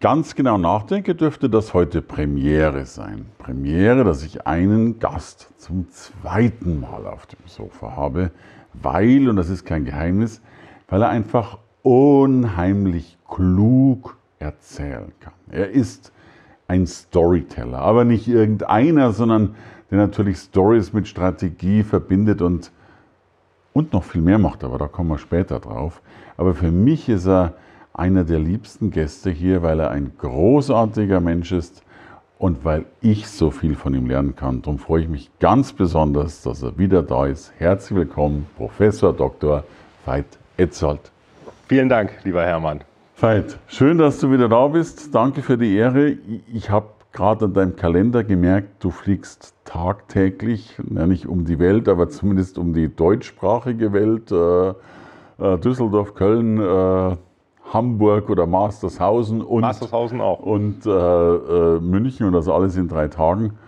ganz genau nachdenke, dürfte das heute Premiere sein. Premiere, dass ich einen Gast zum zweiten Mal auf dem Sofa habe, weil, und das ist kein Geheimnis, weil er einfach unheimlich klug erzählen kann. Er ist ein Storyteller, aber nicht irgendeiner, sondern der natürlich Stories mit Strategie verbindet und, und noch viel mehr macht, aber da kommen wir später drauf. Aber für mich ist er einer der liebsten Gäste hier, weil er ein großartiger Mensch ist und weil ich so viel von ihm lernen kann. Darum freue ich mich ganz besonders, dass er wieder da ist. Herzlich willkommen, Professor Dr. Veit Etzold. Vielen Dank, lieber Hermann. Veit, schön, dass du wieder da bist. Danke für die Ehre. Ich habe gerade an deinem Kalender gemerkt, du fliegst tagtäglich, ja nicht um die Welt, aber zumindest um die deutschsprachige Welt. Äh, äh, Düsseldorf, Köln, äh, Hamburg oder Mastershausen und, Mastershausen auch. und äh, äh, München und das alles in drei Tagen.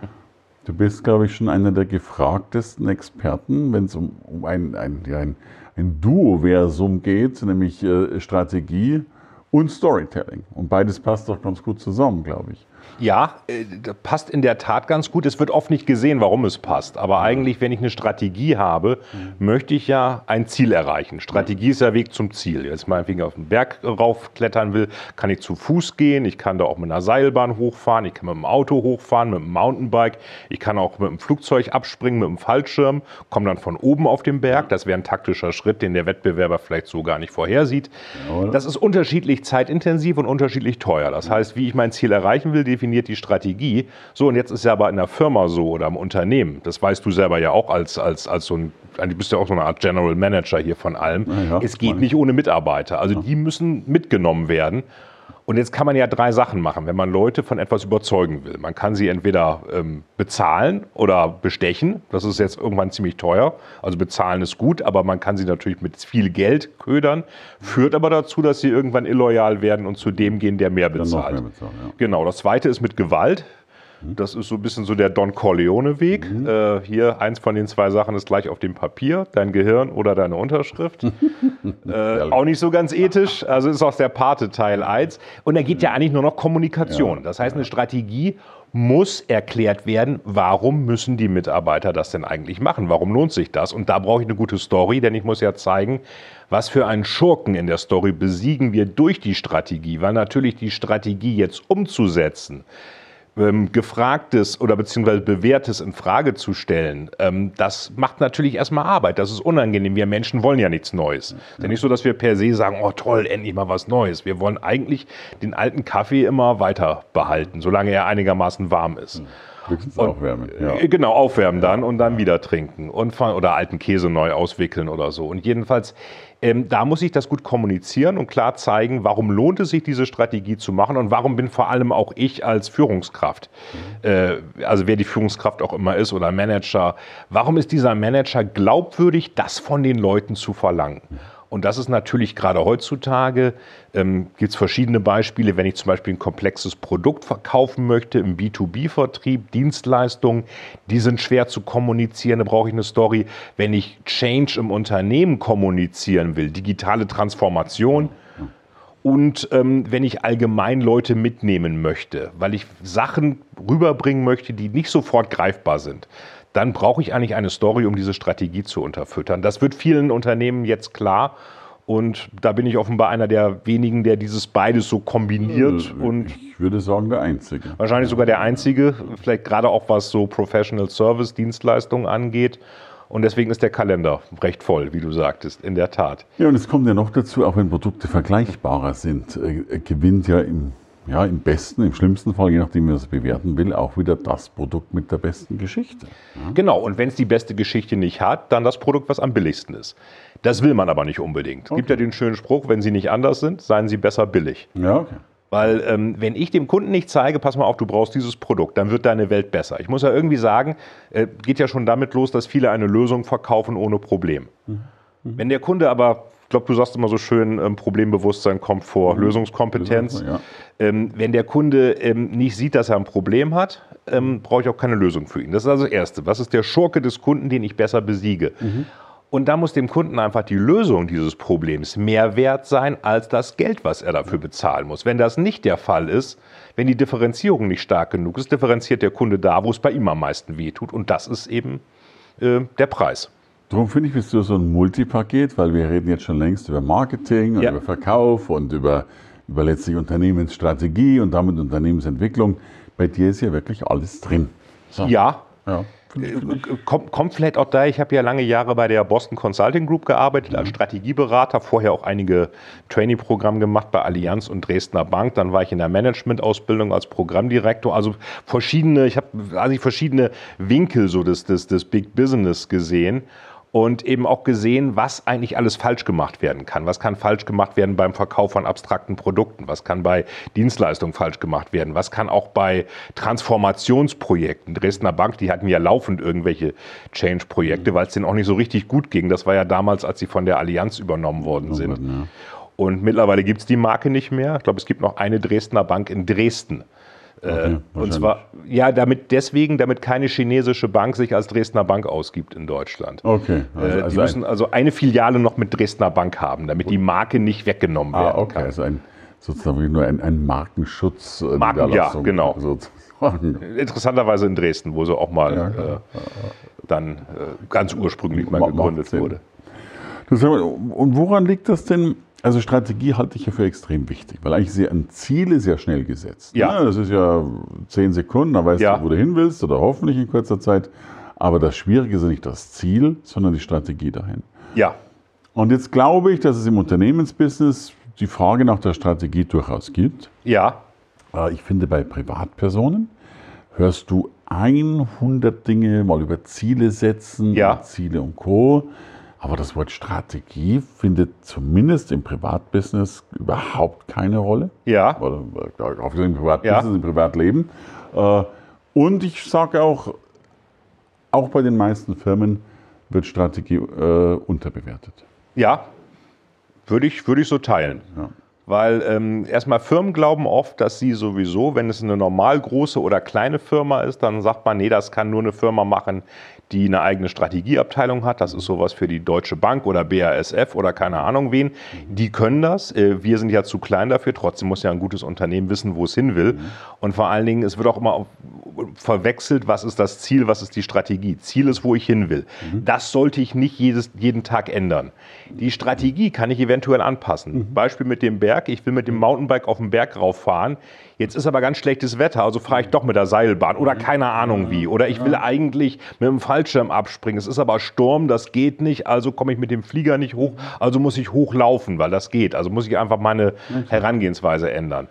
Du bist, glaube ich, schon einer der gefragtesten Experten, wenn es um, um ein, ein, ja, ein, ein Duoversum geht, nämlich äh, Strategie und Storytelling. Und beides passt doch ganz gut zusammen, glaube ich. Ja, äh, passt in der Tat ganz gut. Es wird oft nicht gesehen, warum es passt. Aber eigentlich, wenn ich eine Strategie habe, mhm. möchte ich ja ein Ziel erreichen. Strategie ist der Weg zum Ziel. Jetzt meinetwegen auf den Berg raufklettern will, kann ich zu Fuß gehen. Ich kann da auch mit einer Seilbahn hochfahren. Ich kann mit dem Auto hochfahren, mit dem Mountainbike. Ich kann auch mit dem Flugzeug abspringen, mit dem Fallschirm, komme dann von oben auf den Berg. Das wäre ein taktischer Schritt, den der Wettbewerber vielleicht so gar nicht vorhersieht. Das ist unterschiedlich zeitintensiv und unterschiedlich teuer. Das heißt, wie ich mein Ziel erreichen will, definiert die Strategie. So, und jetzt ist ja aber in der Firma so oder im Unternehmen, das weißt du selber ja auch als, als, als so ein, du bist ja auch so eine Art General Manager hier von allem. Ja, es geht nicht ohne Mitarbeiter. Also ja. die müssen mitgenommen werden. Und jetzt kann man ja drei Sachen machen, wenn man Leute von etwas überzeugen will. Man kann sie entweder ähm, bezahlen oder bestechen. Das ist jetzt irgendwann ziemlich teuer. Also bezahlen ist gut, aber man kann sie natürlich mit viel Geld ködern. Führt aber dazu, dass sie irgendwann illoyal werden und zu dem gehen, der mehr bezahlt. Mehr bezahlen, ja. Genau. Das zweite ist mit Gewalt. Das ist so ein bisschen so der Don Corleone-Weg. Mhm. Äh, hier eins von den zwei Sachen ist gleich auf dem Papier, dein Gehirn oder deine Unterschrift. äh, auch nicht so ganz ethisch. Also ist auch der Pate Teil 1. Und da geht ja eigentlich nur noch Kommunikation. Das heißt, eine Strategie muss erklärt werden, warum müssen die Mitarbeiter das denn eigentlich machen? Warum lohnt sich das? Und da brauche ich eine gute Story, denn ich muss ja zeigen, was für einen Schurken in der Story besiegen wir durch die Strategie, weil natürlich die Strategie jetzt umzusetzen ähm, Gefragtes oder beziehungsweise Bewährtes in Frage zu stellen, ähm, das macht natürlich erstmal Arbeit. Das ist unangenehm. Wir Menschen wollen ja nichts Neues. Es ist ja nicht so, dass wir per se sagen, oh toll, endlich mal was Neues. Wir wollen eigentlich den alten Kaffee immer weiter behalten, solange er einigermaßen warm ist. Hm. Höchstens und, aufwärmen. Ja. Äh, genau, aufwärmen dann und dann wieder trinken und oder alten Käse neu auswickeln oder so. Und jedenfalls ähm, da muss ich das gut kommunizieren und klar zeigen, warum lohnt es sich, diese Strategie zu machen und warum bin vor allem auch ich als Führungskraft, äh, also wer die Führungskraft auch immer ist oder Manager, warum ist dieser Manager glaubwürdig, das von den Leuten zu verlangen? Und das ist natürlich gerade heutzutage, ähm, gibt es verschiedene Beispiele, wenn ich zum Beispiel ein komplexes Produkt verkaufen möchte im B2B-Vertrieb, Dienstleistungen, die sind schwer zu kommunizieren, da brauche ich eine Story. Wenn ich Change im Unternehmen kommunizieren will, digitale Transformation, und ähm, wenn ich allgemein Leute mitnehmen möchte, weil ich Sachen rüberbringen möchte, die nicht sofort greifbar sind, dann brauche ich eigentlich eine Story, um diese Strategie zu unterfüttern. Das wird vielen Unternehmen jetzt klar. Und da bin ich offenbar einer der wenigen, der dieses beides so kombiniert. Und ich würde sagen, der Einzige. Wahrscheinlich sogar der Einzige, vielleicht gerade auch was so Professional Service Dienstleistungen angeht. Und deswegen ist der Kalender recht voll, wie du sagtest, in der Tat. Ja, und es kommt ja noch dazu, auch wenn Produkte vergleichbarer sind, äh, gewinnt ja im ja, im besten, im schlimmsten Fall, je nachdem, wie man es bewerten will, auch wieder das Produkt mit der besten Geschichte. Ja? Genau, und wenn es die beste Geschichte nicht hat, dann das Produkt, was am billigsten ist. Das will man aber nicht unbedingt. Es okay. gibt ja den schönen Spruch, wenn Sie nicht anders sind, seien Sie besser billig. Ja, okay. Weil ähm, wenn ich dem Kunden nicht zeige, pass mal auf, du brauchst dieses Produkt, dann wird deine Welt besser. Ich muss ja irgendwie sagen, äh, geht ja schon damit los, dass viele eine Lösung verkaufen ohne Problem. Mhm. Wenn der Kunde aber, glaube, du sagst immer so schön, ähm, Problembewusstsein kommt vor mhm. Lösungskompetenz. Ja. Ähm, wenn der Kunde ähm, nicht sieht, dass er ein Problem hat, ähm, brauche ich auch keine Lösung für ihn. Das ist also das Erste. Was ist der Schurke des Kunden, den ich besser besiege? Mhm. Und da muss dem Kunden einfach die Lösung dieses Problems mehr wert sein als das Geld, was er dafür bezahlen muss. Wenn das nicht der Fall ist, wenn die Differenzierung nicht stark genug ist, differenziert der Kunde da, wo es bei ihm am meisten wehtut. Und das ist eben äh, der Preis. Darum finde ich, bist du so ein Multipaket, weil wir reden jetzt schon längst über Marketing und ja. über Verkauf und über, über letztlich Unternehmensstrategie und damit Unternehmensentwicklung. Bei dir ist ja wirklich alles drin. So. Ja. ja. Kommt, kommt vielleicht auch da, ich habe ja lange Jahre bei der Boston Consulting Group gearbeitet als mhm. Strategieberater, vorher auch einige Trainee-Programme gemacht bei Allianz und Dresdner Bank. Dann war ich in der Management-Ausbildung als Programmdirektor. Also verschiedene, ich habe also verschiedene Winkel so des, des, des Big Business gesehen und eben auch gesehen, was eigentlich alles falsch gemacht werden kann. Was kann falsch gemacht werden beim Verkauf von abstrakten Produkten? Was kann bei Dienstleistungen falsch gemacht werden? Was kann auch bei Transformationsprojekten? Dresdner Bank, die hatten ja laufend irgendwelche Change-Projekte, mhm. weil es denen auch nicht so richtig gut ging. Das war ja damals, als sie von der Allianz übernommen worden sind. Und mittlerweile gibt es die Marke nicht mehr. Ich glaube, es gibt noch eine Dresdner Bank in Dresden. Okay, äh, und zwar, ja, damit deswegen, damit keine chinesische Bank sich als Dresdner Bank ausgibt in Deutschland. Okay. Also, äh, die also müssen also eine Filiale noch mit Dresdner Bank haben, damit die Marke nicht weggenommen ah, werden okay. kann. Also ein, sozusagen nur ein, ein Markenschutz. Äh, Marken, ja, genau. Sozusagen. Interessanterweise in Dresden, wo sie auch mal ja, äh, dann äh, ganz ursprünglich mal gegründet wurde. und woran liegt das denn? Also Strategie halte ich ja für extrem wichtig, weil eigentlich sehr ein Ziel ist ja schnell gesetzt. Ja. ja das ist ja zehn Sekunden, dann weißt ja. du, wo du hin willst oder hoffentlich in kurzer Zeit. Aber das Schwierige ist ja nicht das Ziel, sondern die Strategie dahin. Ja. Und jetzt glaube ich, dass es im Unternehmensbusiness die Frage nach der Strategie durchaus gibt. Ja. Äh, ich finde, bei Privatpersonen hörst du 100 Dinge mal über Ziele setzen, ja. Ziele und Co. Aber das Wort Strategie findet zumindest im Privatbusiness überhaupt keine Rolle. Ja. Oder auch im Privatbusiness, ja. im Privatleben. Äh, und ich sage auch, auch bei den meisten Firmen wird Strategie äh, unterbewertet. Ja, würde ich, würde ich so teilen. Ja. Weil ähm, erstmal Firmen glauben oft, dass sie sowieso, wenn es eine normal große oder kleine Firma ist, dann sagt man, nee, das kann nur eine Firma machen, die eine eigene Strategieabteilung hat. Das ist sowas für die Deutsche Bank oder BASF oder keine Ahnung wen. Die können das. Äh, wir sind ja zu klein dafür. Trotzdem muss ja ein gutes Unternehmen wissen, wo es hin will. Und vor allen Dingen, es wird auch immer verwechselt, was ist das Ziel, was ist die Strategie. Ziel ist, wo ich hin will. Das sollte ich nicht jedes, jeden Tag ändern. Die Strategie kann ich eventuell anpassen. Beispiel mit dem Berg. Ich will mit dem Mountainbike auf den Berg rauffahren. Jetzt ist aber ganz schlechtes Wetter, also fahre ich doch mit der Seilbahn oder keine Ahnung wie. Oder ich will eigentlich mit dem Fallschirm abspringen. Es ist aber Sturm, das geht nicht, also komme ich mit dem Flieger nicht hoch, also muss ich hochlaufen, weil das geht. Also muss ich einfach meine Herangehensweise ändern.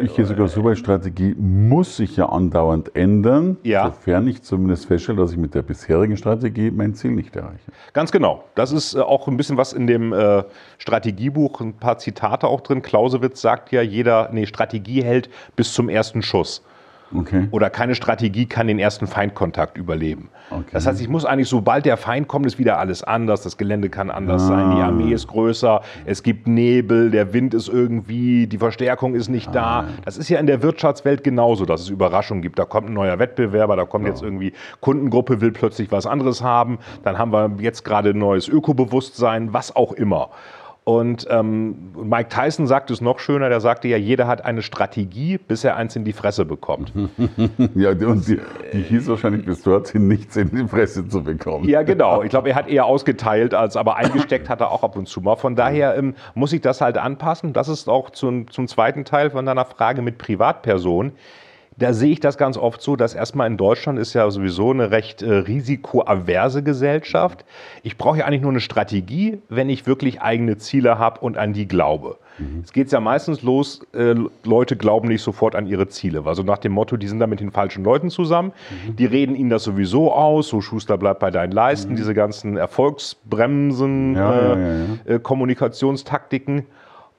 Ich gehe sogar so bei Strategie, muss sich ja andauernd ändern, ja. sofern ich zumindest feststelle, dass ich mit der bisherigen Strategie mein Ziel nicht erreiche. Ganz genau. Das ist äh, auch ein bisschen was in dem äh, Strategiebuch, ein paar Zitate auch drin. Clausewitz sagt ja, jeder, nee, Strategie hält bis zum ersten Schuss. Okay. Oder keine Strategie kann den ersten Feindkontakt überleben. Okay. Das heißt, ich muss eigentlich, sobald der Feind kommt, ist wieder alles anders. Das Gelände kann anders ah. sein, die Armee ist größer, es gibt Nebel, der Wind ist irgendwie, die Verstärkung ist nicht ah. da. Das ist ja in der Wirtschaftswelt genauso, dass es Überraschungen gibt. Da kommt ein neuer Wettbewerber, da kommt ja. jetzt irgendwie Kundengruppe, will plötzlich was anderes haben. Dann haben wir jetzt gerade ein neues Ökobewusstsein, was auch immer. Und ähm, Mike Tyson sagt es noch schöner, der sagte ja, jeder hat eine Strategie, bis er eins in die Fresse bekommt. ja, und die, die hieß wahrscheinlich bis dorthin, nichts in die Fresse zu bekommen. Ja, genau. Ich glaube, er hat eher ausgeteilt, als aber eingesteckt hat er auch ab und zu mal. Von daher ähm, muss ich das halt anpassen. Das ist auch zum, zum zweiten Teil von deiner Frage mit Privatpersonen da sehe ich das ganz oft so, dass erstmal in Deutschland ist ja sowieso eine recht äh, risikoaverse Gesellschaft. Ich brauche ja eigentlich nur eine Strategie, wenn ich wirklich eigene Ziele habe und an die glaube. Mhm. Es geht ja meistens los, äh, Leute glauben nicht sofort an ihre Ziele. Also nach dem Motto, die sind da mit den falschen Leuten zusammen, mhm. die reden ihnen das sowieso aus, so Schuster bleibt bei deinen Leisten, mhm. diese ganzen Erfolgsbremsen, ja, äh, ja, ja, äh, Kommunikationstaktiken.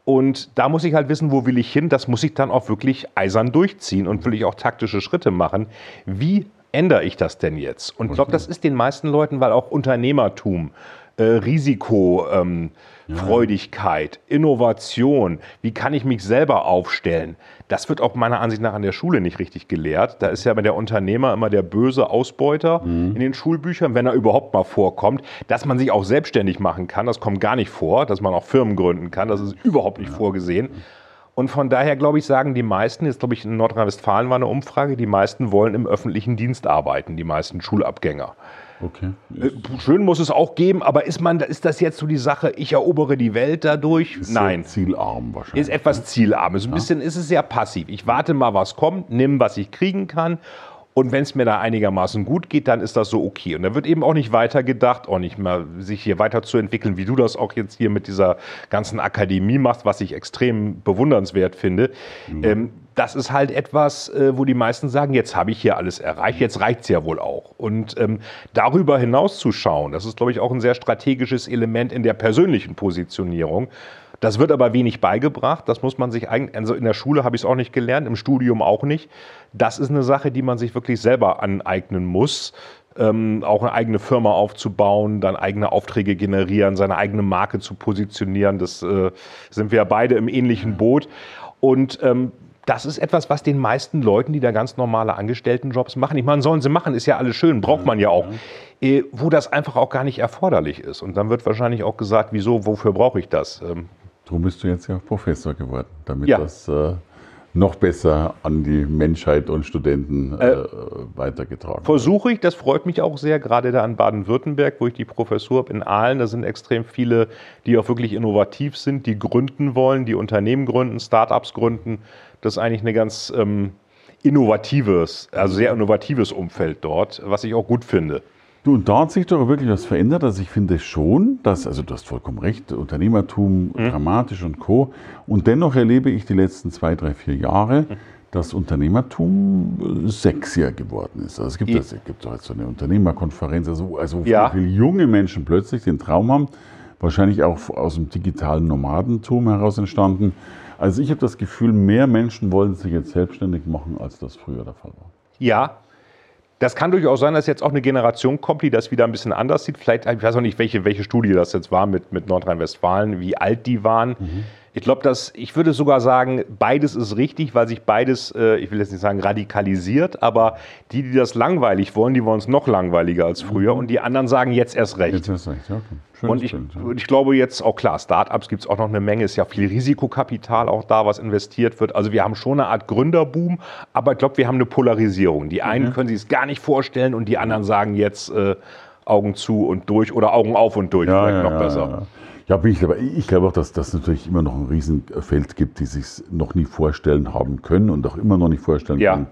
Und da muss ich halt wissen, wo will ich hin. Das muss ich dann auch wirklich eisern durchziehen und will ich auch taktische Schritte machen. Wie ändere ich das denn jetzt? Und ich glaube, das ist den meisten Leuten, weil auch Unternehmertum, äh, Risiko, ähm, Freudigkeit, Innovation, wie kann ich mich selber aufstellen? Das wird auch meiner Ansicht nach an der Schule nicht richtig gelehrt. Da ist ja der Unternehmer immer der böse Ausbeuter mhm. in den Schulbüchern, wenn er überhaupt mal vorkommt. Dass man sich auch selbstständig machen kann, das kommt gar nicht vor. Dass man auch Firmen gründen kann, das ist überhaupt nicht ja. vorgesehen. Und von daher, glaube ich, sagen die meisten, jetzt glaube ich, in Nordrhein-Westfalen war eine Umfrage, die meisten wollen im öffentlichen Dienst arbeiten, die meisten Schulabgänger. Okay. Äh, schön muss es auch geben, aber ist, man, ist das jetzt so die Sache, ich erobere die Welt dadurch? Ist Nein. Zielarm wahrscheinlich. Ist etwas zielarm. Ist ein ja. bisschen ist es sehr passiv. Ich warte mal, was kommt, nimm, was ich kriegen kann. Und wenn es mir da einigermaßen gut geht, dann ist das so okay. Und da wird eben auch nicht weitergedacht, auch nicht mal sich hier weiterzuentwickeln, wie du das auch jetzt hier mit dieser ganzen Akademie machst, was ich extrem bewundernswert finde. Mhm. Ähm, das ist halt etwas, äh, wo die meisten sagen, jetzt habe ich hier alles erreicht, jetzt reicht es ja wohl auch. Und ähm, darüber hinaus zu schauen, das ist, glaube ich, auch ein sehr strategisches Element in der persönlichen Positionierung. Das wird aber wenig beigebracht. Das muss man sich eigentlich, also in der Schule habe ich es auch nicht gelernt, im Studium auch nicht. Das ist eine Sache, die man sich wirklich selber aneignen muss. Ähm, auch eine eigene Firma aufzubauen, dann eigene Aufträge generieren, seine eigene Marke zu positionieren. Das äh, sind wir ja beide im ähnlichen Boot. Und ähm, das ist etwas, was den meisten Leuten, die da ganz normale Angestelltenjobs machen, ich meine, sollen sie machen, ist ja alles schön, braucht man ja auch, äh, wo das einfach auch gar nicht erforderlich ist. Und dann wird wahrscheinlich auch gesagt, wieso, wofür brauche ich das? Ähm, Darum bist du jetzt ja Professor geworden, damit ja. das äh, noch besser an die Menschheit und Studenten äh, äh, weitergetragen Versuche ich, das freut mich auch sehr, gerade da in Baden-Württemberg, wo ich die Professur habe in Aalen. Da sind extrem viele, die auch wirklich innovativ sind, die gründen wollen, die Unternehmen gründen, Startups gründen. Das ist eigentlich ein ganz ähm, innovatives, also sehr innovatives Umfeld dort, was ich auch gut finde. Du, und da hat sich doch wirklich was verändert. Also ich finde schon, dass, also du hast vollkommen recht, Unternehmertum mhm. dramatisch und Co. Und dennoch erlebe ich die letzten zwei, drei, vier Jahre, mhm. dass Unternehmertum sexier geworden ist. Also es gibt, es gibt auch jetzt so eine Unternehmerkonferenz, also, also ja. viele junge Menschen plötzlich den Traum haben, wahrscheinlich auch aus dem digitalen Nomadentum heraus entstanden. Also ich habe das Gefühl, mehr Menschen wollen sich jetzt selbstständig machen, als das früher der Fall war. Ja, das kann durchaus sein, dass jetzt auch eine Generation kommt, die das wieder ein bisschen anders sieht. Vielleicht, ich weiß auch nicht, welche, welche Studie das jetzt war mit, mit Nordrhein-Westfalen, wie alt die waren. Mhm. Ich glaube, dass ich würde sogar sagen, beides ist richtig, weil sich beides, äh, ich will jetzt nicht sagen radikalisiert, aber die, die das langweilig wollen, die wollen es noch langweiliger als früher und die anderen sagen jetzt erst recht. Jetzt erst recht, ja. Schönes und ich, Bild, ja. ich glaube jetzt auch klar, Startups gibt es auch noch eine Menge, ist ja viel Risikokapital auch da, was investiert wird. Also wir haben schon eine Art Gründerboom, aber ich glaube, wir haben eine Polarisierung. Die einen mhm. können sich es gar nicht vorstellen und die anderen sagen jetzt äh, Augen zu und durch oder Augen auf und durch, ja, vielleicht ja, noch besser. Ja, ich glaube, ich glaube auch, dass das natürlich immer noch ein Riesenfeld gibt, die sich noch nie vorstellen haben können und auch immer noch nicht vorstellen ja. können.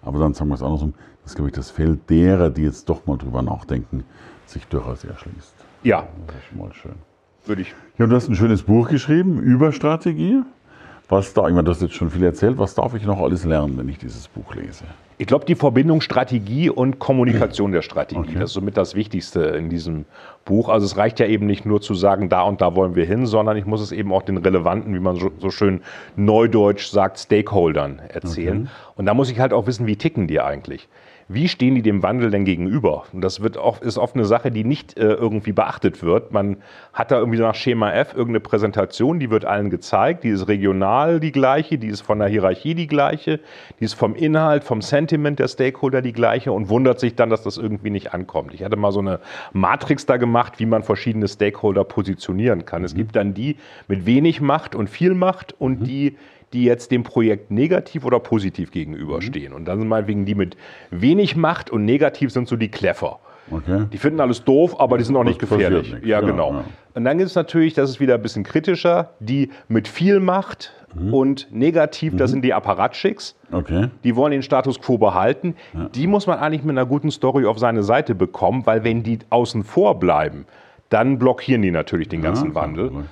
Aber dann sagen wir es andersrum, das ist, glaube ich, das Feld derer, die jetzt doch mal drüber nachdenken, sich durchaus erschließt. Ja. Das ist schon mal schön. Würde ich. Ja, du hast ein schönes Buch geschrieben über Strategie. Was da, ich meine, du hast jetzt schon viel erzählt, was darf ich noch alles lernen, wenn ich dieses Buch lese? Ich glaube, die Verbindung Strategie und Kommunikation der Strategie, okay. das ist somit das Wichtigste in diesem Buch. Also es reicht ja eben nicht nur zu sagen, da und da wollen wir hin, sondern ich muss es eben auch den relevanten, wie man so schön neudeutsch sagt, Stakeholdern erzählen. Okay. Und da muss ich halt auch wissen, wie ticken die eigentlich wie stehen die dem Wandel denn gegenüber? Und das wird oft, ist oft eine Sache, die nicht äh, irgendwie beachtet wird. Man hat da irgendwie nach Schema F irgendeine Präsentation, die wird allen gezeigt, die ist regional die gleiche, die ist von der Hierarchie die gleiche, die ist vom Inhalt, vom Sentiment der Stakeholder die gleiche und wundert sich dann, dass das irgendwie nicht ankommt. Ich hatte mal so eine Matrix da gemacht, wie man verschiedene Stakeholder positionieren kann. Es mhm. gibt dann die mit wenig Macht und viel Macht und mhm. die, die jetzt dem Projekt negativ oder positiv gegenüberstehen. Mhm. Und dann sind meinetwegen die mit wenig Macht und negativ sind so die Kleffer. Okay. Die finden alles doof, aber die sind auch nicht gefährlich. Ja, genau. Ja. Und dann gibt es natürlich, das ist wieder ein bisschen kritischer, die mit viel Macht mhm. und negativ, mhm. das sind die Apparatschicks. Okay. Die wollen den Status quo behalten. Ja. Die muss man eigentlich mit einer guten Story auf seine Seite bekommen, weil wenn die außen vor bleiben, dann blockieren die natürlich den ganzen Ja, Wandel. genau.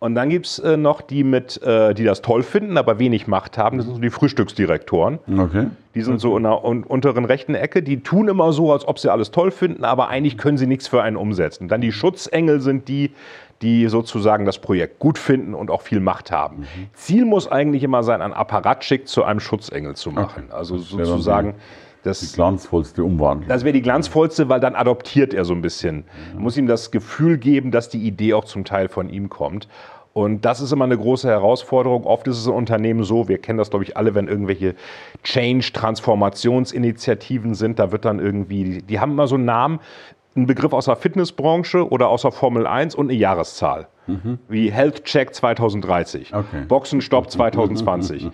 Und dann gibt es äh, noch die, mit, äh, die das toll finden, aber wenig Macht haben. Das sind so die Frühstücksdirektoren. Okay. Die sind so in der un unteren rechten Ecke. Die tun immer so, als ob sie alles toll finden, aber eigentlich können sie nichts für einen umsetzen. Dann die Schutzengel sind die, die sozusagen das Projekt gut finden und auch viel Macht haben. Ziel muss eigentlich immer sein, ein Apparatschik zu einem Schutzengel zu machen. Also wäre dann sozusagen, Die das, glanzvollste Umwandlung. das wäre die glanzvollste, weil dann adoptiert er so ein bisschen. Man muss ihm das Gefühl geben, dass die Idee auch zum Teil von ihm kommt. Und das ist immer eine große Herausforderung. Oft ist es in Unternehmen so, wir kennen das, glaube ich, alle, wenn irgendwelche Change-Transformationsinitiativen sind, da wird dann irgendwie, die, haben immer so einen Namen, einen Begriff aus der Fitnessbranche oder aus der Formel 1 und eine Jahreszahl. Wie Health Check 2030, Okay. Boxenstopp 2020.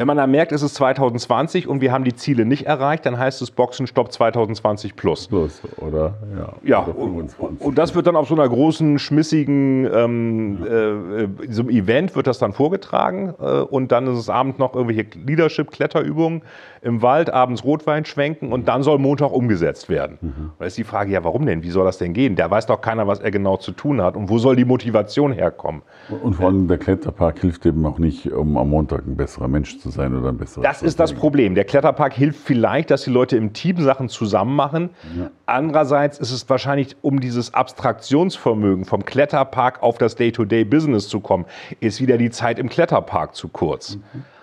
Wenn man dann merkt, es ist 2020 und wir haben die Ziele nicht erreicht, dann heißt es Boxenstopp 2020 plus. Plus, oder? Ja, Ja, oder und, 25. und das wird dann auf so einer großen, schmissigen, ähm, äh, so einem Event wird das dann vorgetragen äh, und dann ist es abends noch irgendwelche Leadership-Kletterübungen im Wald, abends Rotwein schwenken und dann soll Montag umgesetzt werden. Mhm. Da ist die Frage, ja warum denn? Wie soll das denn gehen? Da weiß doch keiner, was er genau zu tun hat und wo soll die Motivation herkommen? Und vor allem der Kletterpark hilft eben auch nicht, um am Montag ein besserer Mensch zu sein oder ein besserer Das ist das Problem. Der Kletterpark hilft vielleicht, dass die Leute im Team Sachen zusammen machen. Andererseits ist es wahrscheinlich, um dieses Abstraktionsvermögen vom Kletterpark auf das Day-to-Day-Business zu kommen, ist wieder die Zeit im Kletterpark zu kurz.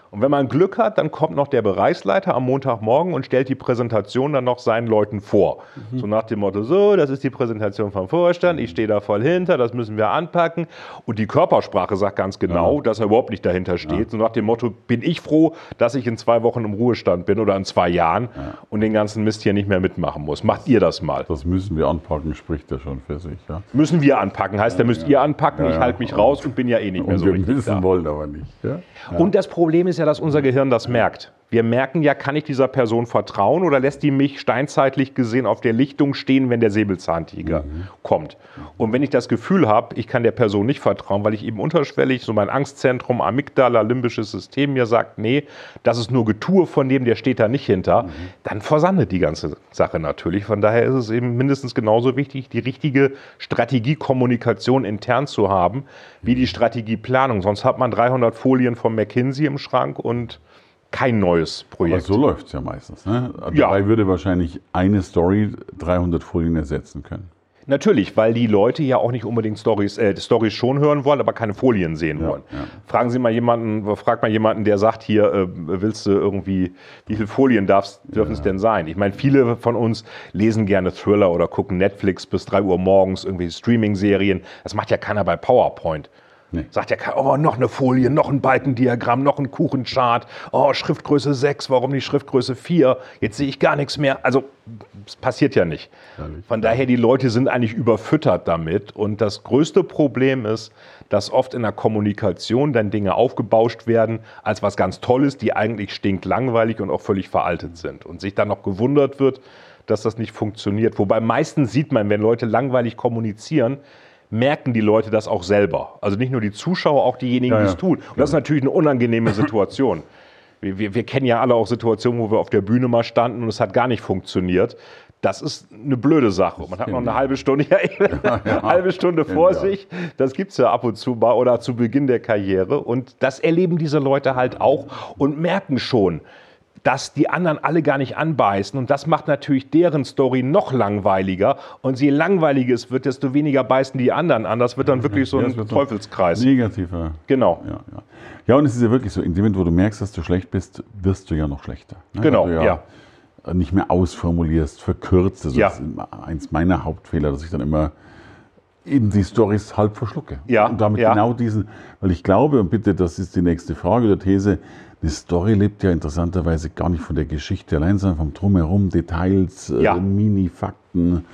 Und wenn man Glück hat, dann kommt noch der Bereichsleiter am Montagmorgen und stellt die Präsentation dann noch seinen Leuten vor. So nach dem Motto, so, das ist die Präsentation vom Vorstand, ich stehe da voll hinter, das müssen wir anpacken. Und die Körpersprache sagt ganz genau, dass er überhaupt nicht dahinter steht. So nach dem Motto, bin ich froh, dass ich in zwei Wochen im Ruhestand bin oder in zwei Jahren und den ganzen Mist hier nicht mehr mitmachen muss. Macht ihr das mal. Das müssen wir anpacken, spricht ja schon für sich. Ja? Müssen wir anpacken, heißt, da müsst ihr anpacken, Ja, ich ja. halte mich raus und bin ja eh nicht mehr Und so wir richtig wissen da. wollen aber nicht. Ja? Und das Problem ist ja, dass unser Gehirn das merkt. Wir merken ja, kann ich dieser Person vertrauen oder lässt die mich steinzeitlich gesehen auf der Lichtung stehen, wenn der Säbelzahntiger kommt. Und wenn ich das Gefühl habe, ich kann der Person nicht vertrauen, weil ich eben unterschwellig, so mein Angstzentrum, Amygdala, limbisches System mir sagt, nee, das ist nur Getue von dem, der steht da nicht hinter, dann versandet die ganze Sache natürlich. Von daher ist es eben mindestens genauso wichtig, die richtige Strategiekommunikation intern zu haben, wie die Strategieplanung. Sonst hat man 300 Folien von McKinsey im Schrank und kein neues Aber Projekt. so läuft es ja meistens. Ne? Ja. Dabei würde wahrscheinlich eine Story 300 Folien ersetzen können. Natürlich, weil die Leute ja auch nicht unbedingt Stories, äh, Stories schon hören wollen, aber keine Folien sehen wollen. ja. Fragen Sie mal jemanden, fragt mal jemanden, der sagt hier, äh, willst du irgendwie, wie viele Folien dürfen es denn sein? Ich meine, viele von uns lesen gerne Thriller oder gucken Netflix bis 3 Uhr morgens, irgendwie Streaming-Serien. Das macht ja keiner bei PowerPoint. Nee. Sagt ja keiner, oh, noch eine Folie, noch ein Balkendiagramm, noch ein Kuchenchart, oh, Schriftgröße 6, warum nicht Schriftgröße 4? Jetzt sehe ich gar nichts mehr. Also, es passiert ja nicht. Ehrlich. Von daher, die Leute sind eigentlich überfüttert damit. Und das größte Problem ist, dass oft in der Kommunikation dann Dinge aufgebauscht werden als was ganz Tolles, die eigentlich stinklangweilig und auch völlig veraltet sind. Und sich dann noch gewundert wird, dass das nicht funktioniert. Wobei meistens sieht man, wenn Leute langweilig kommunizieren, merken die Leute das auch selber. Also nicht nur die Zuschauer, auch diejenigen, Ja, die ja. es tun. Und das ist natürlich eine unangenehme Situation. Wir, wir, wir kennen ja alle auch Situationen, wo wir auf der Bühne mal standen und es hat gar nicht funktioniert. Das ist eine blöde Sache. Man hat noch eine halbe Stunde, ja, eine halbe Stunde vor sich. Das gibt es ja ab und zu mal oder zu Beginn der Karriere. Und das erleben diese Leute halt auch und merken schon, dass die anderen alle gar nicht anbeißen. Und das macht natürlich deren Story noch langweiliger. Und je langweiliger es wird, desto weniger beißen die anderen an. Das wird dann wirklich so Ja, ein so Teufelskreis. Negativer. Genau. Ja, ja. ja, und es ist ja wirklich so, in dem Moment, wo du merkst, dass du schlecht bist, wirst du ja noch schlechter. ne? Genau, du ja. Nicht mehr ausformulierst, verkürzt. Also Ja. Das ist eins meiner Hauptfehler, dass ich dann immer eben die Stories halb verschlucke. Ja, Und damit ja. genau diesen, weil ich glaube, und bitte, das ist die nächste Frage oder These, die Story lebt ja interessanterweise gar nicht von der Geschichte allein, sondern vom Drumherum, Details, Ja. äh, Mini-Fakten,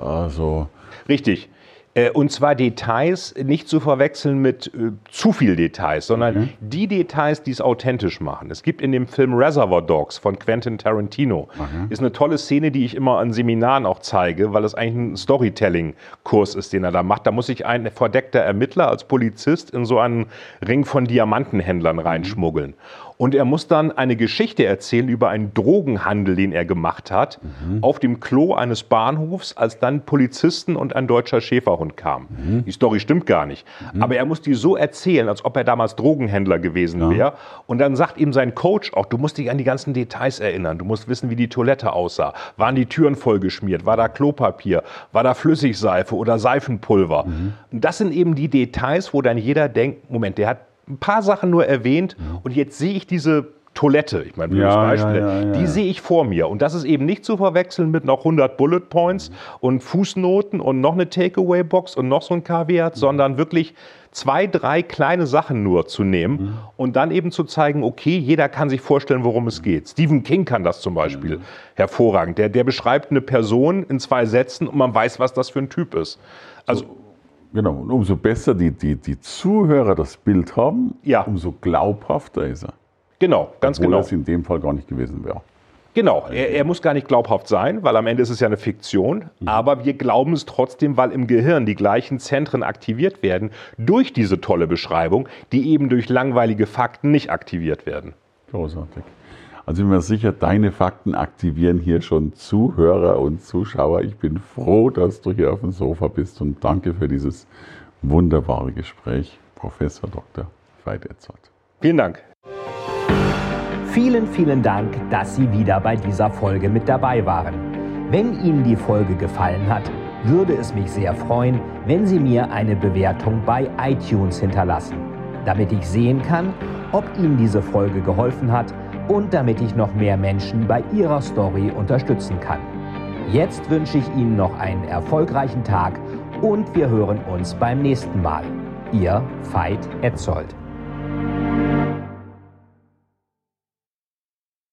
also Richtig. Äh, Und zwar Details nicht zu verwechseln mit äh, zu viel Details, sondern die Details, die es authentisch machen. Es gibt in dem Film Reservoir Dogs von Quentin Tarantino, ist eine tolle Szene, die ich immer an Seminaren auch zeige, weil es eigentlich ein Storytelling-Kurs ist, den er da macht. Da muss sich ein verdeckter Ermittler als Polizist in so einen Ring von Diamantenhändlern reinschmuggeln. Und er muss dann eine Geschichte erzählen über einen Drogenhandel, den er gemacht hat, mhm. auf dem Klo eines Bahnhofs, als dann Polizisten und ein deutscher Schäferhund kamen. Mhm. Die Story stimmt gar nicht. Mhm. Aber er muss die so erzählen, als ob er damals Drogenhändler gewesen ja. wäre. Und dann sagt ihm sein Coach auch, du musst dich an die ganzen Details erinnern. Du musst wissen, wie die Toilette aussah. Waren die Türen vollgeschmiert? War da Klopapier? War da Flüssigseife oder Seifenpulver? Mhm. Und das sind eben die Details, wo dann jeder denkt, Moment, der hat ein paar Sachen nur erwähnt mhm. und jetzt sehe ich diese Toilette, ich meine, ja, Beispiel, ja, ja, die sehe ich vor mir. Und das ist eben nicht zu verwechseln mit noch 100 Bullet Points und Fußnoten und noch eine Takeaway-Box und noch so ein Kaviar, mhm. sondern wirklich zwei, drei kleine Sachen nur zu nehmen mhm. und dann eben zu zeigen, okay, jeder kann sich vorstellen, worum es geht. Stephen King kann das zum Beispiel mhm. hervorragend. Der, der beschreibt eine Person in zwei Sätzen und man weiß, was das für ein Typ ist. Also, so Genau, und umso besser die, die, die Zuhörer das Bild haben, ja. umso glaubhafter ist er. Genau, ganz Obwohl genau. es in dem Fall gar nicht gewesen wäre. Genau, er, er, muss gar nicht glaubhaft sein, weil am Ende ist es ja eine Fiktion, mhm. aber wir glauben es trotzdem, weil im Gehirn die gleichen Zentren aktiviert werden durch diese tolle Beschreibung, die eben durch langweilige Fakten nicht aktiviert werden. Großartig. Also bin mir sicher, deine Fakten aktivieren hier schon Zuhörer und Zuschauer. Ich bin froh, dass du hier auf dem Sofa bist und danke für dieses wunderbare Gespräch, Professor Dr. Veit Etzold. Vielen Dank. Vielen, vielen Dank, dass Sie wieder bei dieser Folge mit dabei waren. Wenn Ihnen die Folge gefallen hat, würde es mich sehr freuen, wenn Sie mir eine Bewertung bei iTunes hinterlassen, damit ich sehen kann, ob Ihnen diese Folge geholfen hat und damit ich noch mehr Menschen bei ihrer Story unterstützen kann. Jetzt wünsche ich Ihnen noch einen erfolgreichen Tag und wir hören uns beim nächsten Mal. Ihr Veit Etzold.